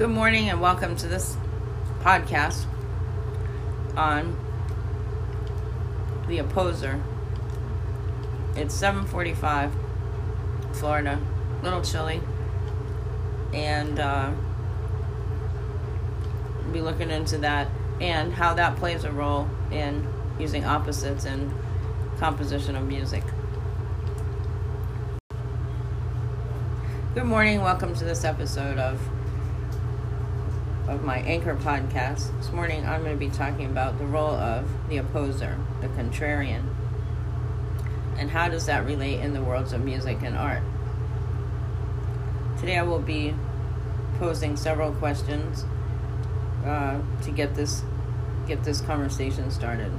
Good morning and welcome to this podcast on the opposer. It's 7:45 Florida. A little chilly. And uh we'll be looking into that and how that plays a role in using opposites in composition of music. Good morning. Welcome to this episode of of my anchor podcast. This morning I'm going to be talking about the role of the opposer, the contrarian, and how does that relate in the worlds of music and art. Today I will be posing several questions uh, to get this get this conversation started.